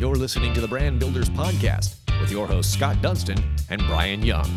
You're listening to the Brand Builders Podcast with your hosts Scott Dunston and Brian Young.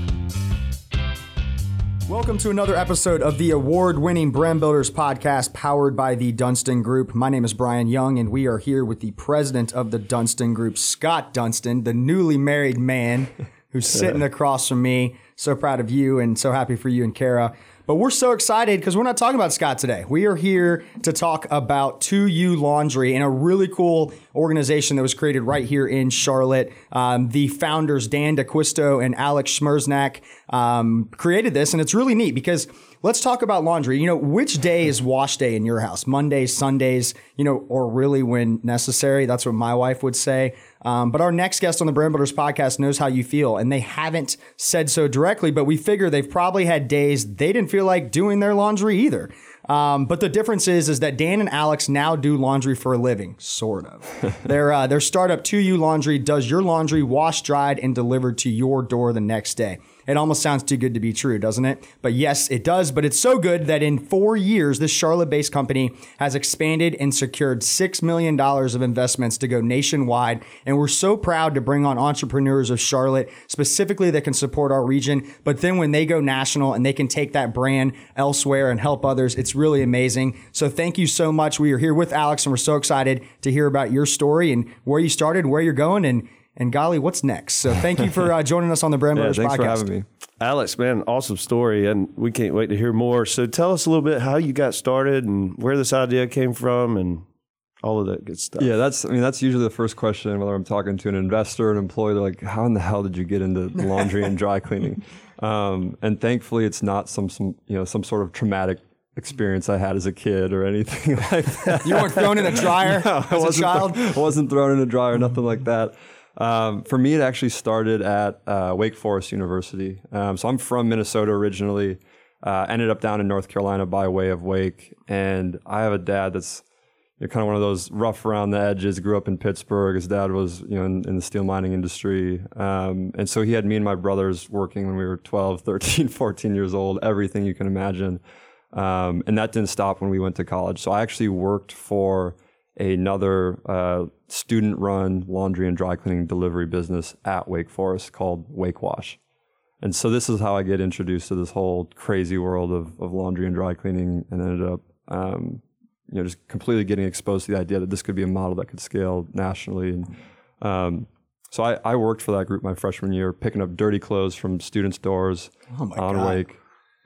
Welcome to another episode of the award winning Brand Builders podcast powered by the Dunston Group. My name is Brian Young, and we are here with the president of the Dunston Group, Scott Dunston, the newly married man who's sitting across from me. So proud of you and so happy for you and Kara. But we're so excited because we're not talking about Scott today. We are here to talk about 2U Laundry and a really cool organization that was created right here in Charlotte. Um, the founders, Dan DeQuisto and Alex Schmerznak, um, created this. And it's really neat because let's talk about laundry. You know, which day is wash day in your house? Mondays, Sundays, you know, or really when necessary? That's what my wife would say. Um, but our next guest on the Brand Builders podcast knows how you feel, and they haven't said so directly, but we figure they've probably had days they didn't feel like doing their laundry either. Um, but the difference is, is that Dan and Alex now do laundry for a living, sort of. their uh, their startup 2U Laundry does your laundry washed, dried, and delivered to your door the next day. It almost sounds too good to be true, doesn't it? But yes, it does. But it's so good that in four years, this Charlotte based company has expanded and secured $6 million of investments to go nationwide. And we're so proud to bring on entrepreneurs of Charlotte, specifically that can support our region. But then when they go national and they can take that brand elsewhere and help others, it's really amazing. So thank you so much. We are here with Alex and we're so excited to hear about your story and where you started, where you're going, and and golly, what's next? So thank you for uh, joining us on the Brand Yeah, Brothers thanks podcast. for having me. Alex, man, awesome story. And we can't wait to hear more. So tell us a little bit how you got started and where this idea came from and all of that good stuff. Yeah, that's I mean that's usually the first question whether I'm talking to an investor, an employee. They're like, "How in the hell did you get into laundry and dry cleaning?" Um, and thankfully, it's not some some you know some sort of traumatic experience I had as a kid or anything like that. You weren't thrown in a dryer I as a wasn't, child. I wasn't thrown in a dryer, nothing like that. Um, for me, it actually started at uh, Wake Forest University. Um, so I'm from Minnesota originally. Uh, ended up down in North Carolina by way of Wake, and I have a dad that's you know, kind of one of those rough around the edges. Grew up in Pittsburgh. His dad was you know in, in the steel mining industry, um, and so he had me and my brothers working when we were 12, 13, 14 years old. Everything you can imagine. Um, and that didn't stop when we went to college. So I actually worked for another uh, student run laundry and dry cleaning delivery business at Wake Forest called Wake Wash. And so this is how I get introduced to this whole crazy world of, of laundry and dry cleaning and ended up, um, you know, just completely getting exposed to the idea that this could be a model that could scale nationally. And um, so I, I worked for that group my freshman year, picking up dirty clothes from students' doors Oh my on God. Wake,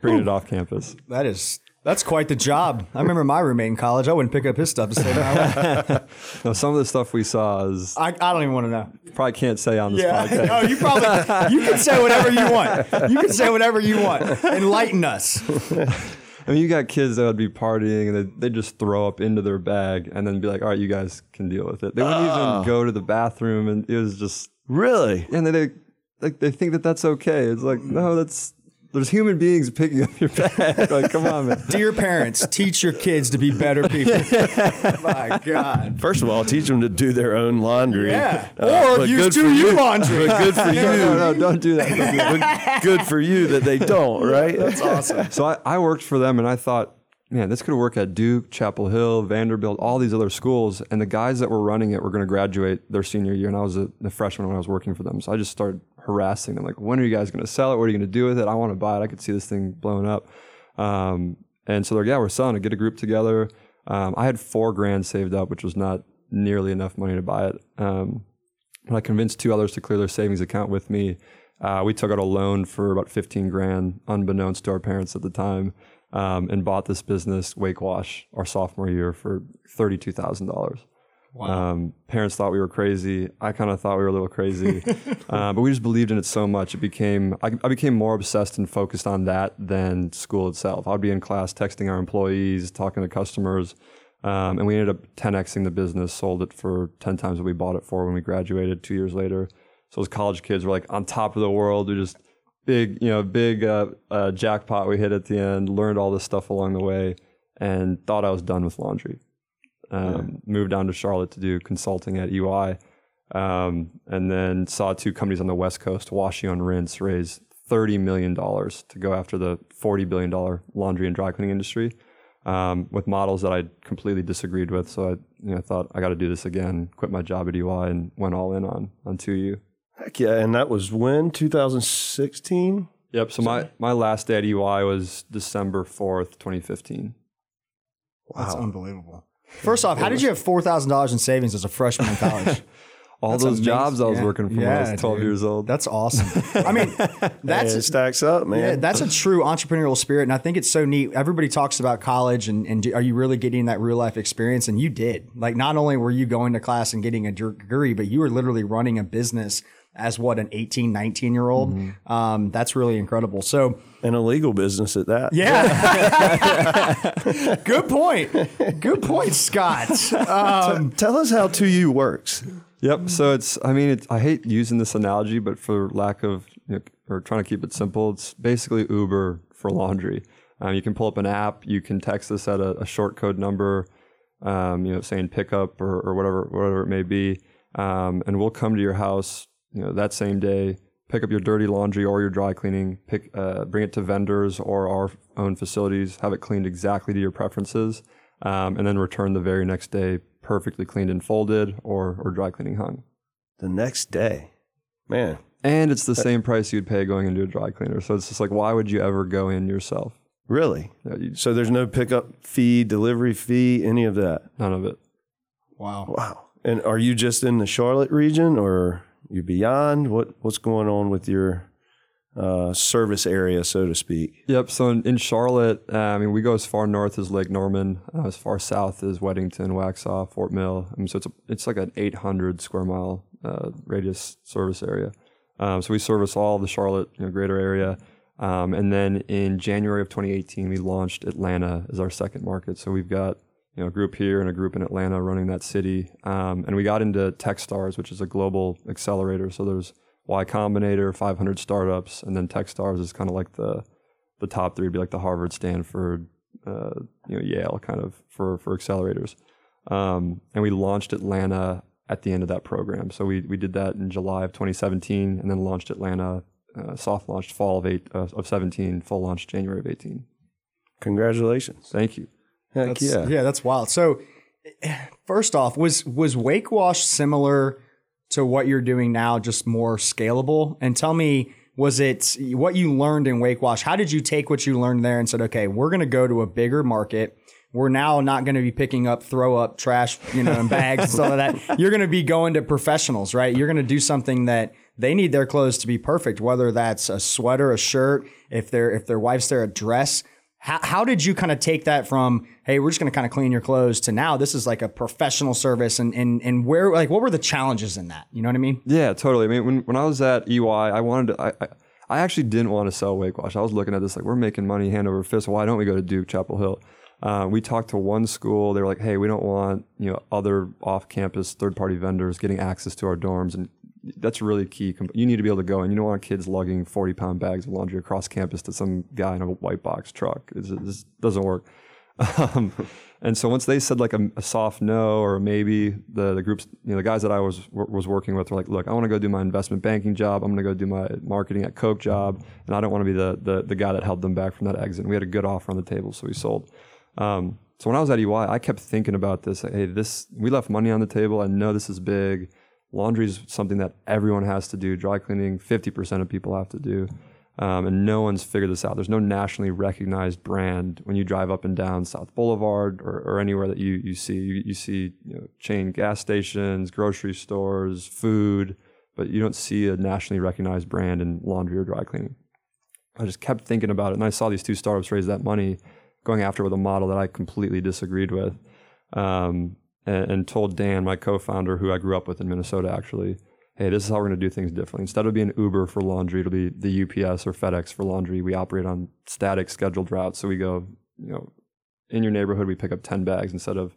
bringing it off campus. That is that's quite the job. I remember my roommate in college. I wouldn't pick up his stuff to save my life. Now, some of the stuff we saw is I, I don't even want to know. probably can't say on this Yeah, podcast. no, you probably you can say whatever you want. You can say whatever you want. Enlighten us. I mean, you got kids that would be partying and they they just throw up into their bag and then be like, "All right, you guys can deal with it." They wouldn't even ah. go to the bathroom, and it was just Really? and they they like they think that that's okay. It's like no, that's there's human beings picking up your bag. like, come on, man. Dear parents, teach your kids to be better people. My God. First of all, teach them to do their own laundry. Yeah. Uh, or but use do for you laundry. But good for you. No, no, don't do that. Don't do that. But good for you that they don't, right? That's awesome. So I, I worked for them and I thought, man, this could work at Duke, Chapel Hill, Vanderbilt, all these other schools. And the guys that were running it were going to graduate their senior year. And I was a, a freshman when I was working for them. So I just started harassing them like, when are you guys going to sell it? What are you going to do with it? I want to buy it. I could see this thing blowing up. Um, and so they're like, yeah, we're selling it. Get a group together. Um, I had four grand saved up, which was not nearly enough money to buy it. Um, I convinced two others to clear their savings account with me. Uh, we took out a loan for about 15 grand, unbeknownst to our parents at the time, um, and bought this business, Wake Wash, our sophomore year for $32,000. Um, parents thought we were crazy. I kind of thought we were a little crazy, uh, but we just believed in it so much. It became I, I became more obsessed and focused on that than school itself. I'd be in class texting our employees, talking to customers, um, and we ended up 10xing the business. Sold it for 10 times what we bought it for when we graduated two years later. So as college kids, we're like on top of the world. We just big, you know, big uh, uh, jackpot we hit at the end. Learned all this stuff along the way, and thought I was done with laundry um, moved down to Charlotte to do consulting at EY, um, and then saw two companies on the West Coast, Washio and Rinse, raise thirty million dollars to go after the forty billion dollar laundry and dry cleaning industry. um, with models that I completely disagreed with. So I you know, thought I got to do this again. Quit my job at EY and went all in on on 2U. Heck yeah. And that was when? 2016? Yep. So my, my last day at EY was December 4th, 2015. That's unbelievable. First off, how did you have four thousand dollars in savings as a freshman in college? All That's those amazing. jobs I was Yeah. working for when Yeah, I was 12 dude. years old. That's awesome. I mean, that's it stacks up, man. Yeah, that's a true entrepreneurial spirit, and I think it's so neat. Everybody talks about college, and, and do, are you really getting that real life experience? And you did. Like, not only were you going to class and getting a degree, but you were literally running a business as what an 18, 19 year old. Mm-hmm. Um, that's really incredible. So, an illegal business at that. yeah, good point. Good point, Scott. Um, Tell us how 2U works. Yep. So it's, I mean, it's, I hate using this analogy, but for lack of, you know, or trying to keep it simple, it's basically Uber for laundry. Um, you can pull up an app, you can text us at a, a short code number, um, you know, saying pickup or, or whatever, whatever it may be. Um, and we'll come to your house, you know, that same day, pick up your dirty laundry or your dry cleaning, pick, uh, bring it to vendors or our own facilities, have it cleaned exactly to your preferences, um, and then return the very next day, perfectly cleaned and folded or, or dry cleaning hung. The next day. Man. And it's the same price you'd pay going into a dry cleaner. So it's just like, why would you ever go in yourself? Really? You know, you- So there's no pickup fee, delivery fee, any of that. none of it. wow. Wow. And are you just in the Charlotte region or you beyond? What what's going on with your uh, service area, so to speak? Yep. So in, in Charlotte, uh, I mean, we go as far north as Lake Norman, uh, as far south as Weddington, Waxhaw, Fort Mill. I mean, so it's a, it's like an 800 square mile uh, radius service area. Um, so we service all the Charlotte you know, greater area. Um, and then in January of 2018, we launched Atlanta as our second market. So we've got you know a group here and a group in Atlanta running that city. Um, and we got into TechStars, which is a global accelerator. So there's Y Combinator, 500 startups, and then TechStars is kind of like the the top three, would be like the Harvard, Stanford, uh, you know Yale, kind of for for accelerators. Um, and we launched Atlanta at the end of that program. So we we did that in July of 2017, and then launched Atlanta, uh, soft launched fall of eight uh, of 17, full launch January of 18. Congratulations. Thank you. Heck That's, yeah. yeah, that's wild. So, first off, was was Wake Wash similar to what you're doing now, just more scalable? And tell me, was it what you learned in Wake Wash? How did you take what you learned there and said, okay, we're going to go to a bigger market. We're now not going to be picking up throw up trash, you know, in bags and stuff like that. You're going to be going to professionals, right? You're going to do something that they need their clothes to be perfect, whether that's a sweater, a shirt, if their if their wife's there, a dress. How, how did you kind of take that from, hey, we're just going to kind of clean your clothes to now this is like a professional service and, and, and where, like, what were the challenges in that? You know what I mean? Yeah, totally. I mean, when, when I was at EY, I wanted to, I, I, I actually didn't want to sell Wake Wash. I was looking at this like, we're making money hand over fist. Why don't we go to Duke, Chapel Hill? Uh, we talked to one school. They were like, hey, we don't want, you know, other off-campus third-party vendors getting access to our dorms. And that's really key. You need to be able to go and You don't want kids lugging 40-pound bags of laundry across campus to some guy in a white box truck. Just doesn't work. Um, and so once they said like a, a soft no or maybe, the the groups, you know, the guys that I was was working with were like, look, I want to go do my investment banking job. I'm going to go do my marketing at Coke job, and I don't want to be the, the the guy that held them back from that exit. And we had a good offer on the table, so we sold. Um, so when I was at EY, I kept thinking about this. Hey, this we left money on the table. I know this is big. Laundry is something that everyone has to do. Dry cleaning, 50% of people have to do. Um, and no one's figured this out. There's no nationally recognized brand when you drive up and down South Boulevard or, or anywhere that you, you see. You, you see you know, chain gas stations, grocery stores, food, but you don't see a nationally recognized brand in laundry or dry cleaning. I just kept thinking about it, and I saw these two startups raise that money, going after with a model that I completely disagreed with, um, and, and told Dan, my co-founder, who I grew up with in Minnesota, actually, hey, this is how we're going to do things differently. Instead of being Uber for laundry, it'll be the UPS or FedEx for laundry. We operate on static scheduled routes, so we go, you know, in your neighborhood, we pick up ten bags instead of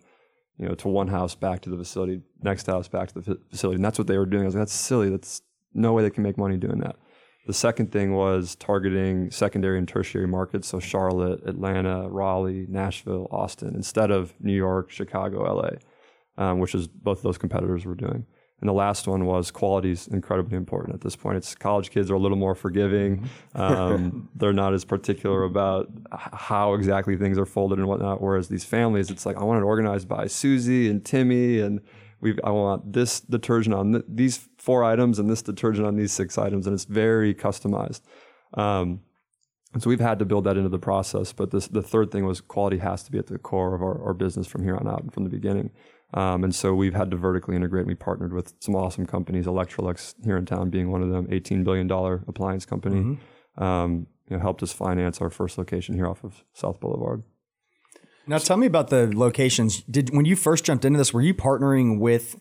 you know, to one house, back to the facility, next house, back to the fa- facility. And that's what they were doing. I was like, that's silly. That's no way they can make money doing that. The second thing was targeting secondary and tertiary markets. So Charlotte, Atlanta, Raleigh, Nashville, Austin, instead of New York, Chicago, LA, um, which is both of those competitors were doing. And the last one was quality is incredibly important at this point. It's college kids are a little more forgiving. Um, they're not as particular about how exactly things are folded and whatnot. Whereas these families, it's like I want it organized by Susie and Timmy, and we I want this detergent on th- these four items and this detergent on these six items, and it's very customized. Um, and so we've had to build that into the process. But this, the third thing was quality has to be at the core of our, our business from here on out and from the beginning. Um, and so we've had to vertically integrate. We partnered with some awesome companies, Electrolux here in town being one of them, $18 billion appliance company. Um, you know, helped us finance our first location here off of South Boulevard. Now tell me about the locations. Did when you first jumped into this, were you partnering with,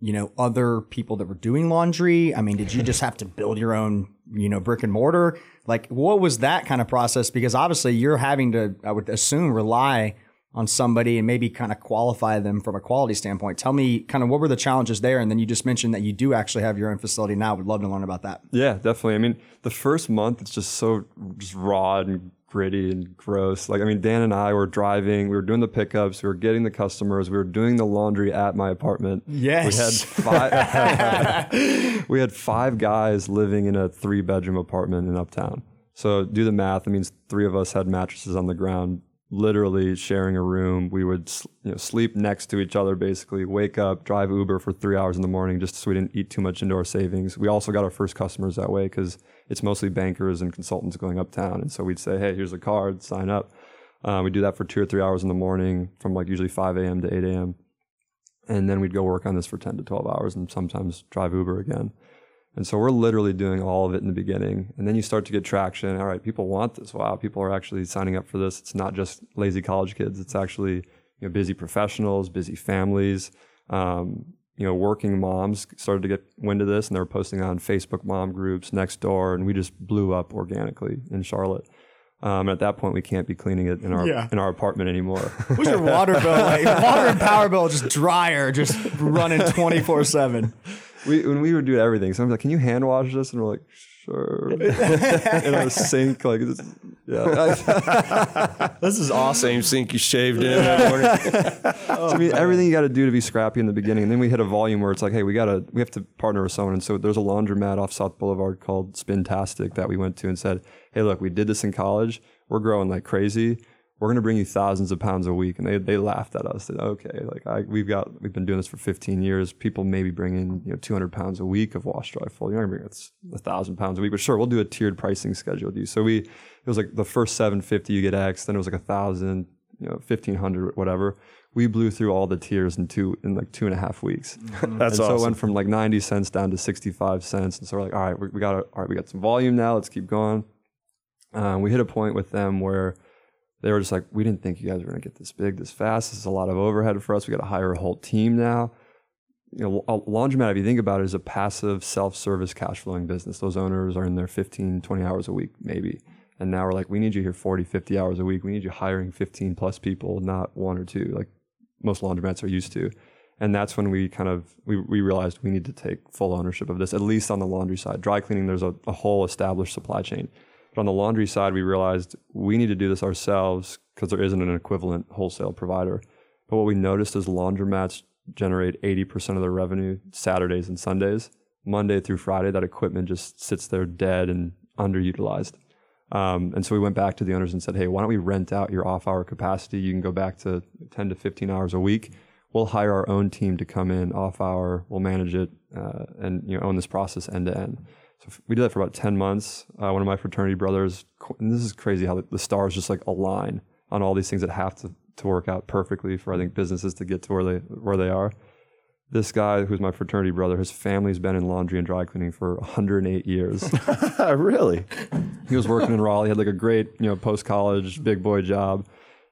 you know, other people that were doing laundry? I mean, did you just have to build your own, you know, brick and mortar? Like, what was that kind of process? Because obviously, you're having to, I would assume, rely on somebody and maybe kind of qualify them from a quality standpoint. Tell me, kind of, what were the challenges there? And then you just mentioned that you do actually have your own facility now. Would love to learn about that. Yeah, definitely. I mean, the first month it's just so just raw and gritty and gross. Like, I mean, Dan and I were driving, we were doing the pickups, we were getting the customers, we were doing the laundry at my apartment. Yes. We had five. we had five guys living in a three bedroom apartment in Uptown. So do the math. It means three of us had mattresses on the ground, literally sharing a room. We would you know, sleep next to each other, basically. Wake up, drive Uber for three hours in the morning, just so we didn't eat too much into our savings. We also got our first customers that way because it's mostly bankers and consultants going uptown. And so we'd say, "Hey, here's a card, sign up." Uh, we do that for two or three hours in the morning, from like usually 5 a.m. to 8 a.m and then we'd go work on this for 10 to 12 hours and sometimes drive Uber again. And so we're literally doing all of it in the beginning. And then you start to get traction. All right, people want this. Wow, people are actually signing up for this. It's not just lazy college kids, it's actually you know, busy professionals, busy families. Um, you know, working moms started to get wind of this and they were posting on Facebook mom groups next door, and we just blew up organically in Charlotte. Um, at that point, we can't be cleaning it in our Yeah. in our apartment anymore. What's your water bill like? Water and power bill just dryer, just running 24 7. We when we would do everything, someone's like, "Can you hand wash this?" And we're like, "Sure." in our sink, like, it's, yeah. This is awesome. Same sink you shaved in that morning. So, I mean, everything you got to do to be scrappy in the beginning, and then we hit a volume where it's like, "Hey, we gotta, we have to partner with someone." And so there's a laundromat off South Boulevard called Spintastic that we went to and said, "Hey, look, we did this in college. We're growing like crazy." We're gonna bring you thousands of pounds a week, and they, they laughed at us. Said, "Okay, like I, we've got we've been doing this for 15 years. People maybe bring in you know 200 pounds a week of wash dry full. You're not gonna bring us a thousand pounds a week, but sure, we'll do a tiered pricing schedule with you. So we it was like the first 750 you get X, then it was like a thousand, you know, 1500 whatever. We blew through all the tiers in two in like two and a half weeks. That's and so it went from like 90 cents down to 65 cents. And so we're like, all right, we, we got all right, we got some volume now. Let's keep going. Um, we hit a point with them where they were just like, we didn't think you guys were going to get this big this fast. This is a lot of overhead for us. We got to hire a whole team now. You know, a laundromat, if you think about it, is a passive self-service cash flowing business. Those owners are in there 15, 20 hours a week, maybe. And now we're like, we need you here 40, 50 hours a week. We need you hiring 15 plus people, not one or two, like most laundromats are used to. And that's when we kind of we, we realized we need to take full ownership of this, at least on the laundry side. Dry cleaning, there's a, a whole established supply chain. But on the laundry side, we realized we need to do this ourselves because there isn't an equivalent wholesale provider. But what we noticed is laundromats generate 80% of their revenue Saturdays and Sundays. Monday through Friday, that equipment just sits there dead and underutilized. Um, and so we went back to the owners and said, hey, why don't we rent out your off hour capacity? You can go back to 10 to 15 hours a week. We'll hire our own team to come in off hour. We'll manage it uh, and you know own this process end to end. So we did that for about 10 months. Uh, one of my fraternity brothers, and this is crazy how the, the stars just like align on all these things that have to, to work out perfectly for I think businesses to get to where they where they are. This guy, who's my fraternity brother, his family's been in laundry and dry cleaning for 108 years. really? he was working in Raleigh, had like a great, you know, post college big boy job.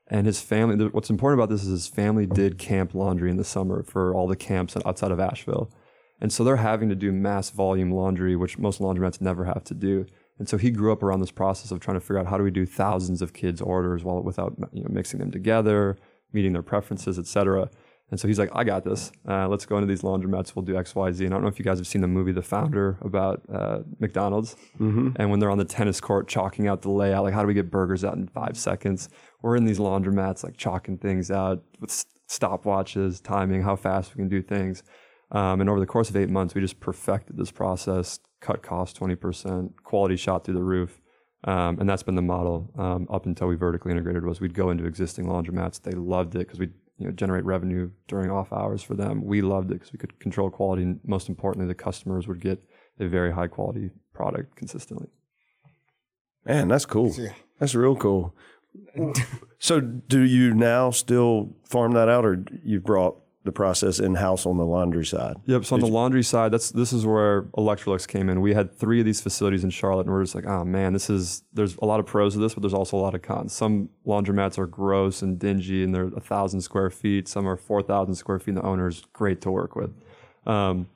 And his family, what's important about this is his family did camp laundry in the summer for all the camps outside of Asheville. And so they're having to do mass volume laundry, which most laundromats never have to do. And so he grew up around this process of trying to figure out how do we do thousands of kids' orders while without you know, mixing them together, meeting their preferences, et cetera. And so he's like, I got this. Uh, let's go into these laundromats. We'll do X, Y, Z. And I don't know if you guys have seen the movie The Founder about uh, McDonald's. And when they're on the tennis court chalking out the layout, like how do we get burgers out in five seconds? We're in these laundromats, like chalking things out with stopwatches, timing, how fast we can do things. Um, and over the course of eight months, we just perfected this process, cut costs 20%, quality shot through the roof. Um, and that's been the model um, up until we vertically integrated was we'd go into existing laundromats. They loved it because we'd you know, generate revenue during off hours for them. We loved it because we could control quality. And most importantly, the customers would get a very high quality product consistently. Man, that's cool. That's real cool. so, do you now still farm that out, or you've brought the process in house on the laundry side? Yep. So on the laundry side, that's this is where Electrolux came in. We had three of these facilities in Charlotte, and we're just like, oh man, this is there's a lot of pros to this, but there's also a lot of cons. Some laundromats are gross and dingy, and they're a thousand square feet. Some are four thousand square feet, and the owner's great to work with. Um,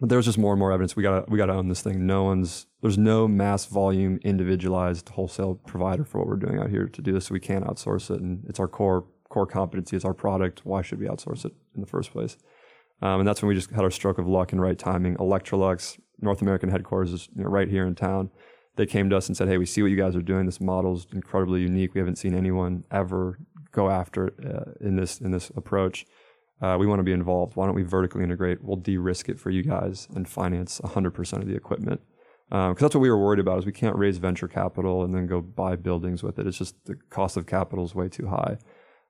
but there was just more and more evidence. We gotta we gotta own this thing. No one's there's no mass volume individualized wholesale provider for what we're doing out here to do this. So we can't outsource it, and it's our core core competency. is our product. Why should we outsource it in the first place? Um, and that's when we just had our stroke of luck and right timing. Electrolux North American headquarters is you know, right here in town. They came to us and said, "Hey, we see what you guys are doing. This model's incredibly unique. We haven't seen anyone ever go after it uh, in this in this approach." uh, we want to be involved. Why don't we vertically integrate? We'll de-risk it for you guys and finance 100% of the equipment. Because um, that's what we were worried about is we can't raise venture capital and then go buy buildings with it. It's just the cost of capital is way too high.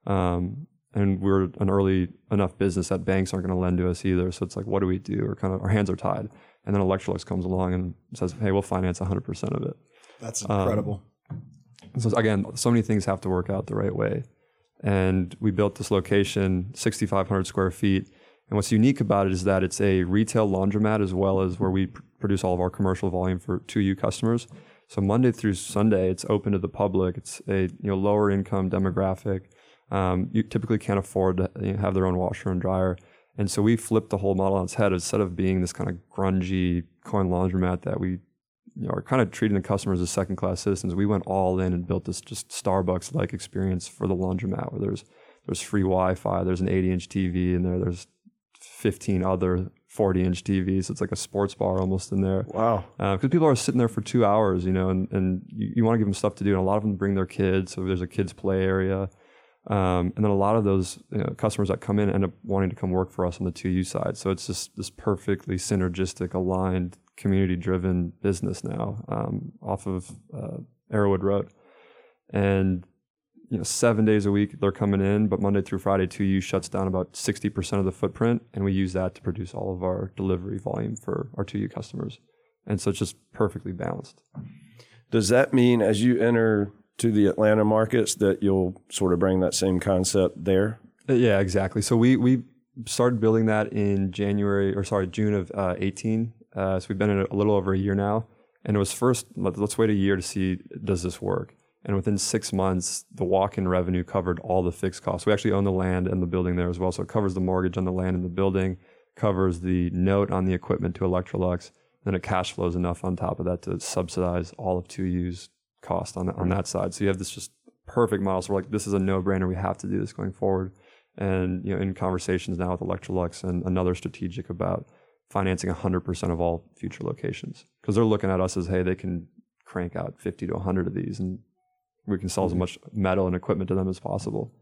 Um, and we're an early enough business that banks aren't going to lend to us either. So it's like, what do we do? Or kind of our hands are tied. And then Electrolux comes along and says, hey, we'll finance 100% of it. That's incredible. Um, so again, so many things have to work out the right way and we built this location 6500 square feet and what's unique about it is that it's a retail laundromat as well as where we pr- produce all of our commercial volume for 2u customers so monday through sunday it's open to the public it's a you know lower income demographic um, you typically can't afford to you know, have their own washer and dryer and so we flipped the whole model on its head instead of being this kind of grungy coin laundromat that we you know, are kind of treating the customers as second class citizens. We went all in and built this just Starbucks like experience for the laundromat where there's there's free Wi-Fi, there's an 80 inch TV in there, there's 15 other 40 inch TVs. It's like a sports bar almost in there. Wow. Because uh, people are sitting there for two hours, you know, and, and you, you want to give them stuff to do. And a lot of them bring their kids. So there's a kids play area. Um, and then a lot of those you know, customers that come in end up wanting to come work for us on the 2U side. So it's just this perfectly synergistic, aligned community driven business now um, off of uh, Arrowood Road. And you know, seven days a week they're coming in, but Monday through Friday, 2U shuts down about 60% of the footprint, and we use that to produce all of our delivery volume for our 2U customers. And so it's just perfectly balanced. Does that mean as you enter to the Atlanta markets that you'll sort of bring that same concept there? Uh, yeah, exactly. So we we started building that in January or sorry June of uh, 18, uh, so we've been in a little over a year now. And it was first, let, us wait a year to see, does this work? And within six months, the walk in revenue covered all the fixed costs. We actually own the land and the building there as well. So it covers the mortgage on the land and the building, covers the note on the equipment to Electrolux. Then it cash flows enough on top of that to subsidize all of 2U's cost on, on that side. So you have this just perfect model. So we're like, this is a no brainer. We have to do this going forward. And you know, in conversations now with Electrolux and another strategic about financing 100% of all future locations because they're looking at us as hey they can crank out 50 to 100 of these and we can sell mm-hmm. as much metal and equipment to them as possible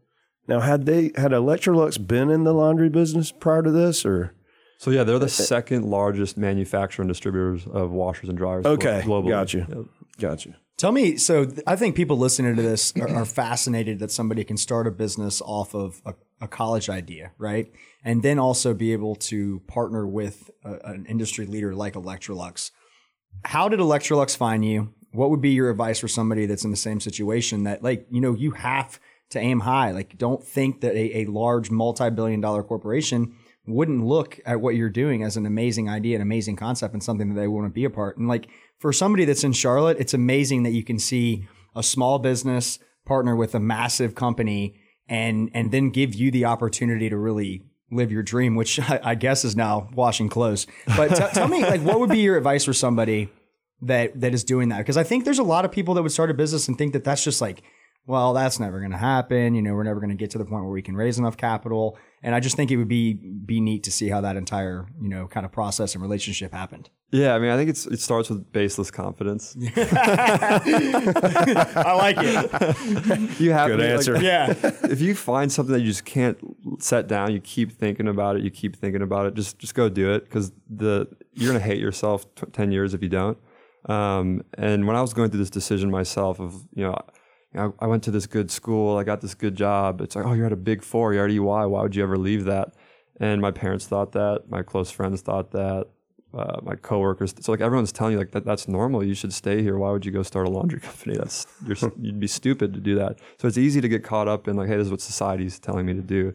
now had they had electrolux been in the laundry business prior to this or so yeah they're the second largest manufacturer and distributors of washers and dryers okay globally got you yep. got you Tell me, so I think people listening to this are, are, fascinated that somebody can start a business off of a, a, college idea, right? And then also be able to partner with a, an industry leader like Electrolux. How did Electrolux find you? What would be your advice for somebody that's in the same situation that, like, you know, you have to aim high? Like, don't think that a, a large multi billion dollar corporation wouldn't look at what you're doing as an amazing idea, an amazing concept, and something that they want to be a part. And like, for somebody that's in Charlotte, it's amazing that you can see a small business partner with a massive company and and then give you the opportunity to really live your dream, which I, I guess is now washing clothes. But t- tell me, like, what would be your advice for somebody that that is doing that? Because I think there's a lot of people that would start a business and think that that's just like, well, that's never going to happen. You know, we're never going to get to the point where we can raise enough capital. And I just think it would be be neat to see how that entire you know kind of process and relationship happened. Yeah, I mean, I think it's it starts with baseless confidence. I like it. you have good to, answer. Like, yeah, if you find something that you just can't set down, you keep thinking about it, you keep thinking about it. Just just go do it because the you're gonna hate yourself t- ten years if you don't. Um, and when I was going through this decision myself of you know. I went to this good school. I got this good job. It's like, oh, you're at a big four. You're at EY. Why would you ever leave that? And my parents thought that. My close friends thought that. Uh, my coworkers. So like everyone's telling you like that that's normal. You should stay here. Why would you go start a laundry company? That's you're, you'd be stupid to do that. So it's easy to get caught up in like, hey, this is what society's telling me to do.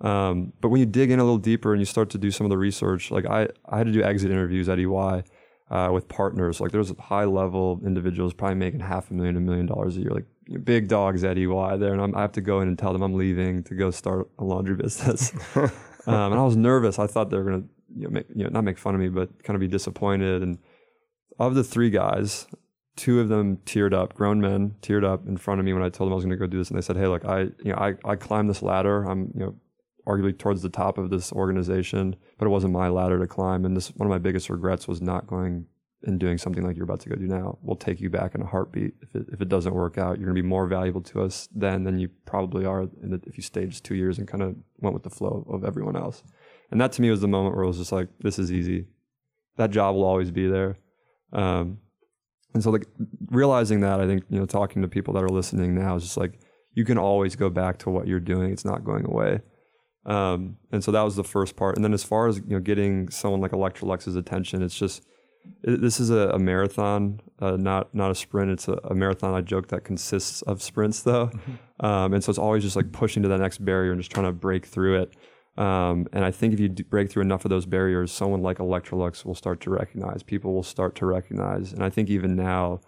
Um, but when you dig in a little deeper and you start to do some of the research, like I, I had to do exit interviews at EY uh, with partners. Like there's high level individuals probably making half a million, a million dollars a year, like you big dogs at EY there. And I'm, i have to go in and tell them I'm leaving to go start a laundry business. um, and I was nervous. I thought they were going to you know, make, you know, not make fun of me, but kind of be disappointed. And of the three guys, two of them teared up, grown men teared up in front of me when I told them I was going to go do this. And they said, Hey, look, I, you know, I, I climbed this ladder. I'm, you know, arguably towards the top of this organization, but it wasn't my ladder to climb. And this, one of my biggest regrets was not going and doing something like you're about to go do now. We'll take you back in a heartbeat. If it, if it doesn't work out, you're going to be more valuable to us then than you probably are the, if you stayed just two years and kind of went with the flow of everyone else. And that to me was the moment where it was just like, this is easy. That job will always be there. Um, and so like realizing that, I think, you know, talking to people that are listening now is just like, you can always go back to what you're doing. It's not going away. Um, and so that was the first part. And then as far as, you know, getting someone like Electrolux's attention, it's just, this is a, a marathon, uh, not not a sprint. It's a, a, marathon. I joke that consists of sprints though, mm-hmm. um, and so it's always just like pushing to that next barrier and just trying to break through it. Um, and I think if you break through enough of those barriers, someone like Electrolux will start to recognize. People will start to recognize. And I think even now,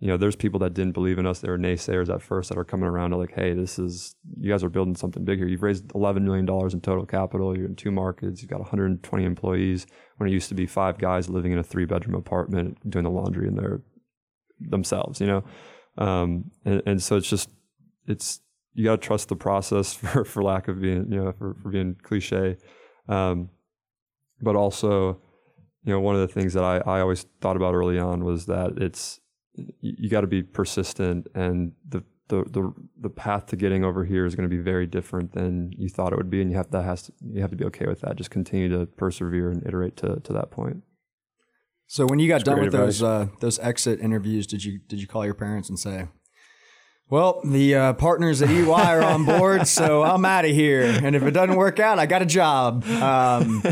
you know, there's people that didn't believe in us. They were naysayers at first that are coming around to like, hey, this is you guys are building something big here. You've raised 11 million dollars in total capital. You're in two markets. You've got 120 employees. When it used to be five guys living in a three bedroom apartment doing the laundry in their themselves, you know. Um, and, and so it's just it's you got to trust the process for, for lack of being, you know, for, for being cliche. Um, but also, you know, one of the things that I, I always thought about early on was that it's, you, you got to be persistent and the, the, the, the path to getting over here is going to be very different than you thought it would be. And you have that has to, you have to be okay with that. Just continue to persevere and iterate to, to that point. So when you got That's done with advice. those, uh, those exit interviews, did you, did you call your parents and say, well, the uh, partners at EY are on board, so I'm out of here. And if it doesn't work out, I got a job. Um,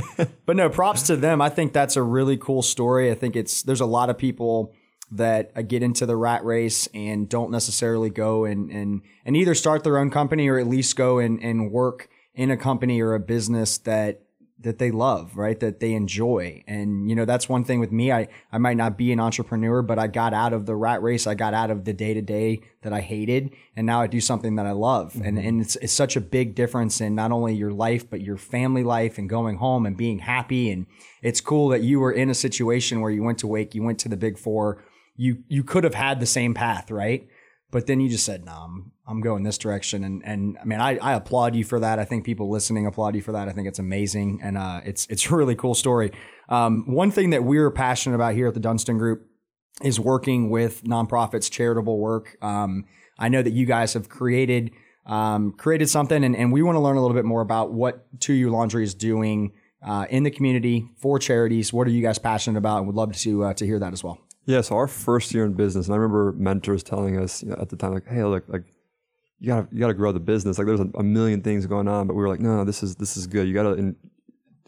but no, props to them. I think that's a really cool story. I think it's there's a lot of people that get into the rat race and don't necessarily go and and and either start their own company or at least go and and work in a company or a business that that they love, right? That they enjoy. And, you know, that's one thing with me. I, I might not be an entrepreneur, but I got out of the rat race. I got out of the day to day that I hated. And now I do something that I love. Mm-hmm. And, and it's, it's such a big difference in not only your life, but your family life and going home and being happy. And it's cool that you were in a situation where you went to Wake, you went to the big four. You, you could have had the same path, right? But then you just said, no, I'm, I'm going this direction. And, and I mean, I, I applaud you for that. I think people listening applaud you for that. I think it's amazing. And, uh, it's, it's a really cool story. Um, one thing that we're passionate about here at the Dunston Group is working with nonprofits, charitable work. Um, I know that you guys have created, um, created something and, and we want to learn a little bit more about what 2U Laundry is doing, uh, in the community for charities. What are you guys passionate about? And would love to, uh, to hear that as well. Yeah, so our first year in business, and I remember mentors telling us you know, at the time, like, "Hey, look, like you gotta you gotta grow the business. Like, there's a, a, million things going on, but we were like, no, this is this is good. You gotta.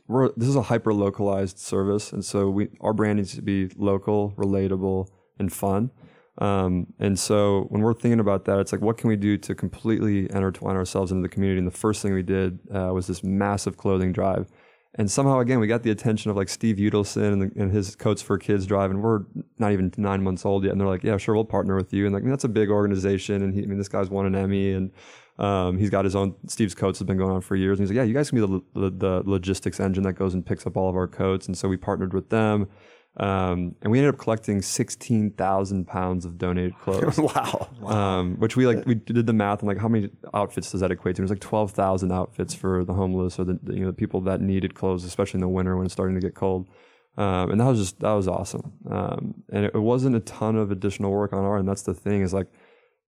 We're this is a hyper localized service, and so we our brand needs to be local, relatable, and fun. Um, and so when we're thinking about that, it's like, what can we do to completely intertwine ourselves into the community? And the first thing we did uh, was this massive clothing drive. And somehow, again, we got the attention of like Steve Udelson and, the, and, his Coats for Kids drive, and we're not even nine months old yet. And they're like, "Yeah, sure, we'll partner with you." And like, I mean, that's a big organization, and he, I mean, this guy's won an Emmy, and um, he's got his own. Steve's Coats has been going on for years, and he's like, "Yeah, you guys can be the, the, the logistics engine that goes and picks up all of our coats." And so we partnered with them. Um, and we ended up collecting sixteen thousand pounds of donated clothes. wow! Um, which we like we did the math and like how many outfits does that equate to? It was like twelve thousand outfits for the homeless or the, the, you know the people that needed clothes, especially in the winter when it's starting to get cold. Um, and that was just that was awesome. Um, and it, it, wasn't a ton of additional work on our end. That's the thing is like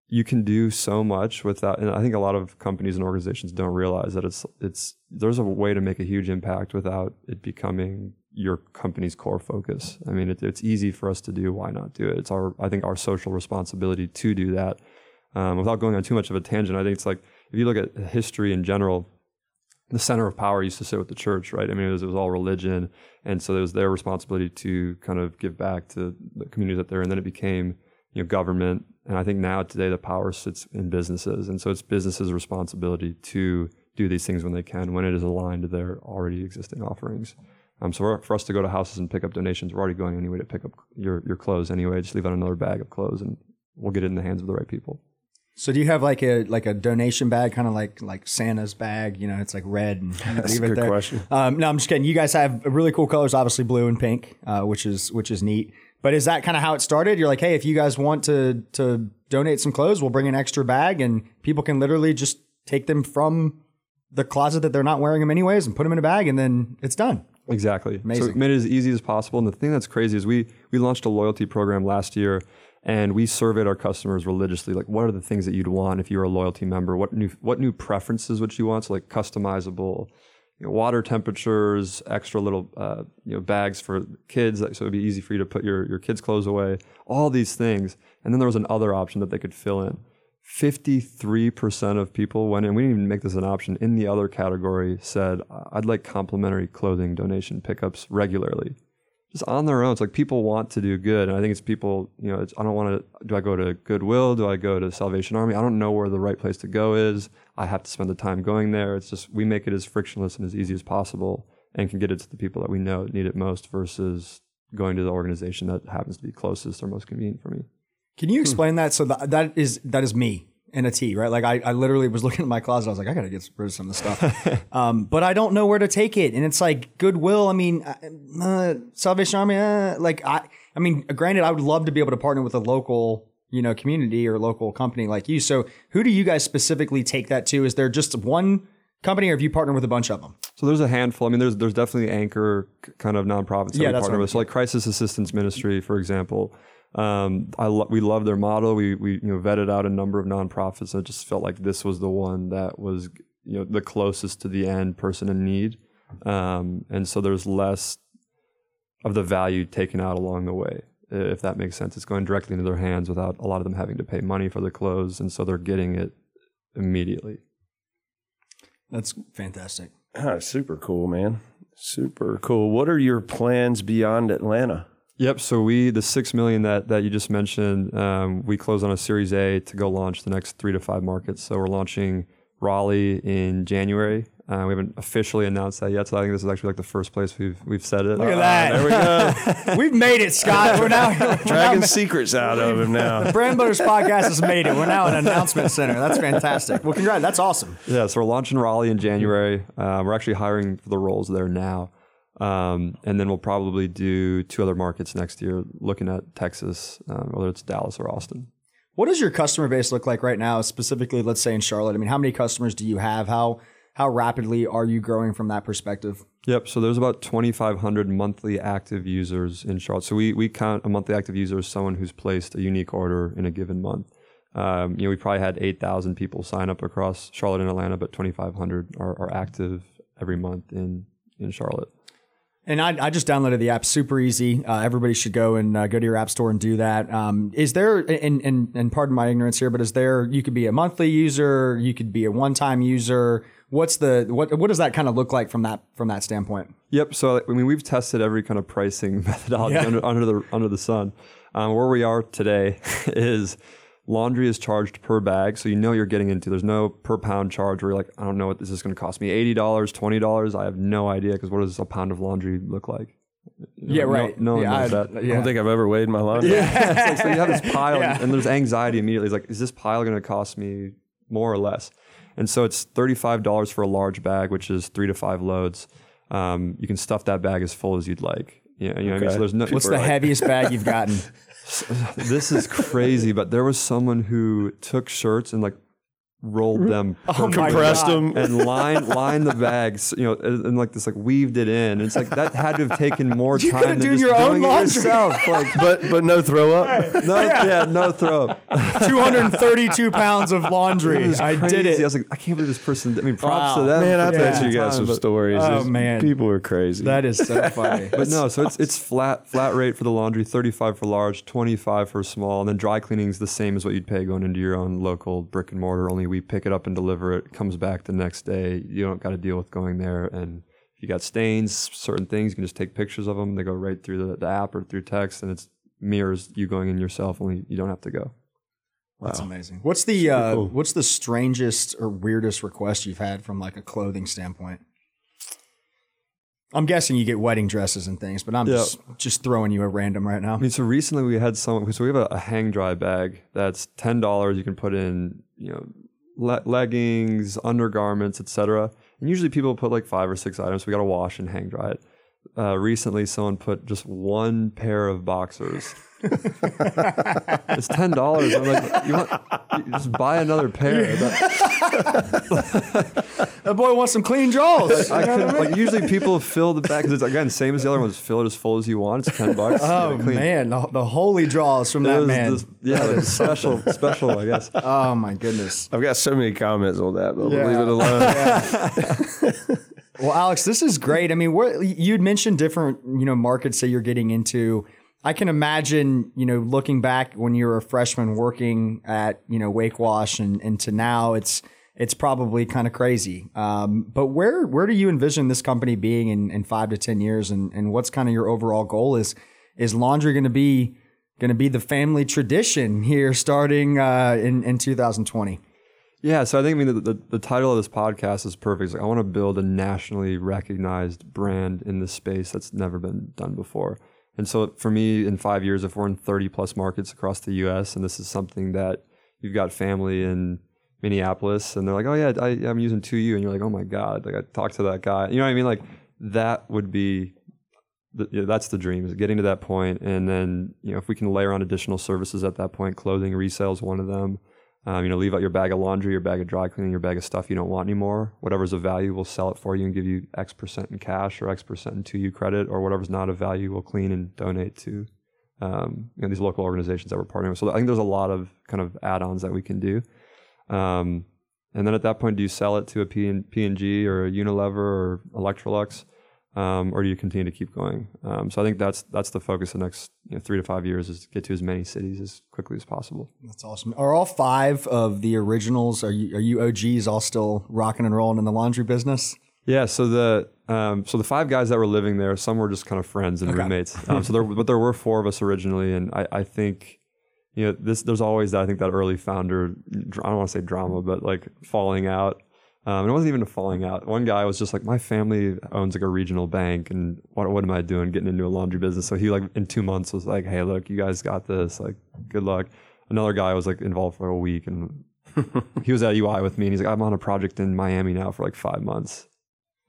you can do so much without and I think a lot of companies and organizations don't realize that it's it's there's a way to make a huge impact without it becoming your company's core focus. I mean, it, it's easy for us to do. Why not do it? It's our I think our social responsibility to do that. Um, without going on too much of a tangent, I think it's like if you look at history in general, the center of power used to sit with the church, right? I mean, it was, it was all religion, and so it was their responsibility to kind of give back to the communities that they're in. Then it became you know government and I think now today the power sits in businesses. And so it's businesses' responsibility to do these things when they can, when it is aligned to their already existing offerings. Um, so for us to go to houses and pick up donations, we're already going anyway to pick up your, your clothes anyway. Just leave out another bag of clothes and we'll get it in the hands of the right people. So do you have like a like a donation bag, kind of like like Santa's bag? You know, it's like red and you That's leave a it good there. question. Um, no, I'm just kidding. You guys have really cool colors, obviously blue and pink, uh, which is which is neat. But is that kind of how it started? You're like, hey, if you guys want to to donate some clothes, we'll bring an extra bag, and people can literally just take them from the closet that they're not wearing them anyways, and put them in a bag, and then it's done. Exactly. So Amazing. we made it as easy as possible. And the thing that's crazy is we we launched a loyalty program last year and we surveyed our customers religiously like what are the things that you'd want if you were a loyalty member? What new what new preferences would you want? So like customizable you know, water temperatures, extra little uh, you know bags for kids, so it'd be easy for you to put your your kids' clothes away. All these things, and then there was another option that they could fill in. 53% of people went in, we didn't even make this an option, in the other category said, I'd like complimentary clothing donation pickups regularly. Just on their own. It's like people want to do good. And I think it's people, you know, I don't want to, do I go to Goodwill? Do I go to Salvation Army? I don't know where the right place to go is. I have to spend the time going there. It's just, we make it as frictionless and as easy as possible and can get it to the people that we know need it most versus going to the organization that happens to be closest or most convenient for me. Can you explain that? So that, that is that is me in a T, right? Like I, I literally was looking at my closet. I was like, I gotta get rid of some of this stuff, um, but I don't know where to take it. And it's like Goodwill. I mean, uh, uh, Salvation Army. Uh, like I, I mean, granted, I would love to be able to partner with a local, you know, community or local company like you. So who do you guys specifically take that to? Is there just one company, or have you partnered with a bunch of them? So there's a handful. I mean, there's there's definitely anchor kind of nonprofits that Yeah, we partner with. So like Crisis Assistance Ministry, for example. Um, I lo- we love their model. We we you know vetted out a number of nonprofits. And it just felt like this was the one that was you know the closest to the end person in need. Um, and so there's less of the value taken out along the way, if that makes sense. It's going directly into their hands without a lot of them having to pay money for the clothes, and so they're getting it immediately. That's fantastic. Ah, super cool, man. Super cool. What are your plans beyond Atlanta? Yep. So we the six million that that you just mentioned, um, we closed on a Series A to go launch the next three to five markets. So we're launching Raleigh in January. Uh, we haven't officially announced that yet, so I think this is actually like the first place we've we've said it. Look at that. There we go. We've made it, Scott. We're now we're now Dragging secrets out of him now. The Brand Builders Podcast has made it. We're now an announcement center. That's fantastic. Well, congrats. That's awesome. Yeah, so we're launching Raleigh in January. Uh, we're actually hiring for the roles there now. Um, and then we'll probably do two other markets next year, looking at Texas, um, whether it's Dallas or Austin. What does your customer base look like right now, specifically, let's say in Charlotte? I mean, how many customers do you have? How how rapidly are you growing from that perspective? Yep. So there's about 2,500 monthly active users in Charlotte. So we, we count a monthly active user as someone who's placed a unique order in a given month. Um, you know, we probably had 8,000 people sign up across Charlotte and Atlanta, but 2,500 are, are active every month in, in Charlotte. And I, I just downloaded the app, super easy. Uh, everybody should go and uh, go to your app store and do that. Um, is there, and, and and pardon my ignorance here, but is there? You could be a monthly user, you could be a one-time user. What's the what? What does that kind of look like from that from that standpoint? Yep. So I mean, we've tested every kind of pricing methodology Yeah. under, under the under the sun. Um, where we are today is laundry is charged per bag, so you know you're getting into. There's no per pound charge where you're like, I don't know what this is going to cost me. Eighty dollars, twenty dollars. I have no idea because what does a pound of laundry look like? Yeah, No- right. No, one Yeah, knows I- that. I don't think I've ever weighed my laundry. It's like, so you have this pile, Yeah. and there's anxiety immediately. It's like, is this pile going to cost me more or less? And so it's thirty-five dollars for a large bag, which is three to five loads. Um, you can stuff that bag as full as you'd like. Yeah, you know what I mean. So there's no. What's the heaviest bag you've gotten? this is crazy, but there was someone who took shirts and like rolled them, Oh Compressed them. and lined lined the bags, you know, and, and like this, like weaved it in. It's like that had to have taken more You time than done just your own doing it laundry. yourself. Like, but but no throw up. no, yeah. no throw up. 232 pounds of laundry. I did Crazy. I it. was like, I can't believe this person. I mean, props Wow. to them. Man, I for bet you got some but- stories. Oh, There's- man. people are crazy. That is so funny. But no, so it's it's flat flat rate for the laundry, thirty five for large, twenty five for small, and then dry cleaning is the same as what you'd pay going into your own local brick and mortar. Only we pick it up and deliver it. Comes back the next day. You don't got to deal with going there. And if you got stains, certain things, you can just take pictures of them. They go right through the, the app or through text, and it's mirrors you going in yourself. Only you don't have to go. That's amazing. What's the uh, cool. what's the strangest or weirdest request you've had from like a clothing standpoint? I'm guessing you get wedding dresses and things, but I'm Yeah. just just throwing you a random right now. I mean, so recently we had someone, So we have a, a hang dry bag that's ten dollars. You can put in, you know, le- leggings, undergarments, etc. And usually people put like five or six items. We got to wash and hang dry it. Uh, recently, someone put just one pair of boxers. it's ten dollars. I'm like, you want you just buy another pair. That- That boy wants some clean drawers. I couldn't, like usually people fill the bag because it's again same as the other ones. Fill it as full as you want. It's ten bucks. oh Clean. man, the, the holy draws from It that man. just- yeah, like special, special, I guess. oh my goodness. I've got so many comments on that, but Yeah. we'll leave it alone. Well, Alex, this is great. I mean, what you'd mentioned different, you know, markets that you're getting into. I can imagine, you know, looking back when you were a freshman working at, you know, Wake Wash and, and to now it's it's probably kind of crazy. Um, but where where do you envision this company being in, in five to ten years and, and what's kind of your overall goal? Is is laundry gonna be gonna be the family tradition here starting uh, in, in 2020? Yeah, so I think I mean the, the, the title of this podcast is perfect. Like I want to build a nationally recognized brand in this space that's never been done before. And so for me, in five years, if we're in 30 plus markets across the U.S. and this is something that you've got family in Minneapolis and they're like, oh yeah, I, I'm using 2U, and you're like, oh my god, like I talked to that guy. You know what I mean? Like that would be the, yeah, that's the dream is getting to that point and then you know if we can layer on additional services at that point clothing resale is one of them um, you know leave out your bag of laundry your bag of dry cleaning your bag of stuff you don't want anymore whatever's of value we'll sell it for you and give you x percent in cash or x percent in 2u credit or whatever's not of value we'll clean and donate to um, you know, these local organizations that we're partnering with so i think there's a lot of kind of add-ons that we can do um, and then at that point do you sell it to a P&G or a Unilever or Electrolux um, or do you continue to keep going? Um, so I think that's that's the focus the next you know, three to five years is to get to as many cities as quickly as possible. That's awesome. Are all five of the originals? Are you are you OGs all still rocking and rolling in the laundry business? Yeah. So the um, so the five guys that were living there, some were just kind of friends and roommates. Um, so there, but there were four of us originally, and I, I think you know this. There's always that. I think that early founder. I don't want to say drama, but like falling out. Um, it wasn't even a falling out. One guy was just like, my family owns like a regional bank, and what what am I doing getting into a laundry business? So he like in two months was like, hey, look, you guys got this. Like, good luck. Another guy was like involved for a week, and he was at EY with me, and he's like, I'm on a project in Miami now for like five months.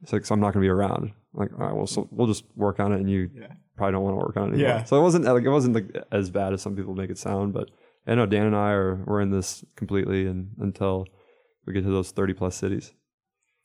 It's like, so I'm not gonna be around. I'm like, all right, well, so we'll just work on it, and you probably don't want to work on it anymore. Yeah. So it wasn't like it wasn't like as bad as some people make it sound, but I know Dan and I are we're in this completely, and until we get to those 30 plus cities.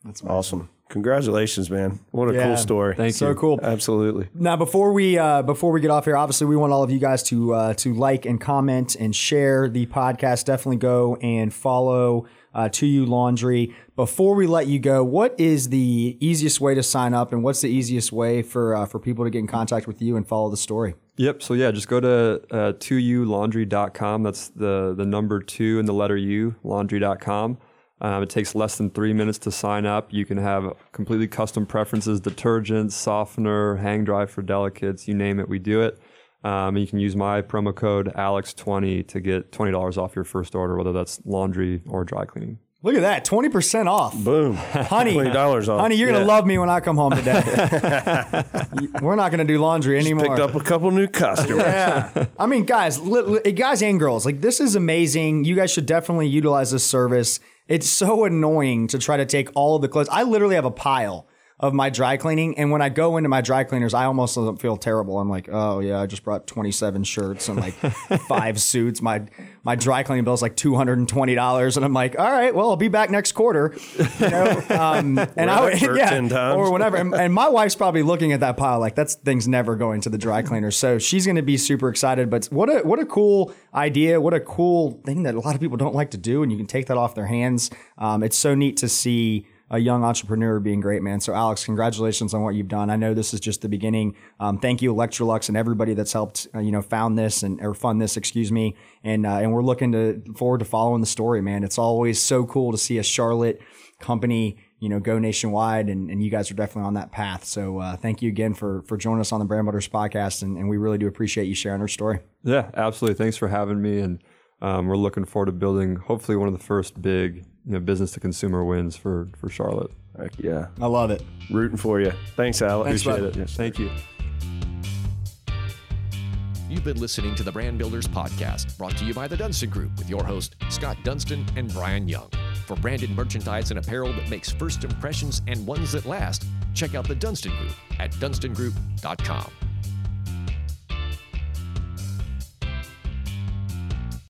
That's awesome. Congratulations, man. What a Yeah. cool story. Thank so you. cool. Absolutely. Now, before we uh, before we get off here, obviously we want all of you guys to uh, to like and comment and share the podcast. Definitely go and follow uh, 2U Laundry. Before we let you go, what is the easiest way to sign up, and what's the easiest way for uh, for people to get in contact with you and follow the story? Yep. So yeah, just go to uh, 2ulaundry.com. That's the the number two and the letter U, laundry.com. Um, it takes less than three minutes to sign up. You can have completely custom preferences, detergent, softener, hang dry for delicates, you name it, we do it. Um, and you can use my promo code ALEX20 to get $20 off your first order, whether that's laundry or dry cleaning. Look at that, twenty percent off. Boom. Honey, $20 off. honey, you're gonna love me when I come home today. We're not gonna do laundry anymore. Picked up a couple new customers. Yeah. I mean, guys, li- li- guys and girls, like this is amazing. You guys should definitely utilize this service. It's so annoying to try to take all of the clothes. I literally have a pile of my dry cleaning. And when I go into my dry cleaners, I almost don't feel terrible. I'm like, oh yeah, I just brought 27 shirts and like five suits. My my dry cleaning bill is like $220, and I'm like, all right, well, I'll be back next quarter. You know, um, and I would, yeah, 10 or whatever. And, and my wife's probably looking at that pile like that's thing's never going to the dry cleaner. So she's going to be super excited. But what a what a cool idea! What a cool thing that a lot of people don't like to do, and you can take that off their hands. Um, it's so neat to see a young entrepreneur being great, man. So, Alex, congratulations on what you've done. I know this is just the beginning. Um, thank you, Electrolux, and everybody that's helped, uh, you know, found this and or fund this, excuse me. And uh, and we're looking to forward to following the story, man. It's always so cool to see a Charlotte company, you know, go nationwide, and, and you guys are definitely on that path. So, uh, thank you again for for joining us on the Brand Builders podcast, and, and we really do appreciate you sharing our story. Yeah, absolutely. Thanks for having me, and um, we're looking forward to building hopefully one of the first big you know, business to consumer wins for for Charlotte. Heck yeah. I love it. Rooting for you. Thanks, Alex. Thanks, Appreciate bud. it. Yeah, thank you. You've been listening to the Brand Builders Podcast, brought to you by the Dunston Group with your host, Scott Dunston and Brian Young. For branded merchandise and apparel that makes first impressions and ones that last, check out the Dunston Group at dunstongroup.com.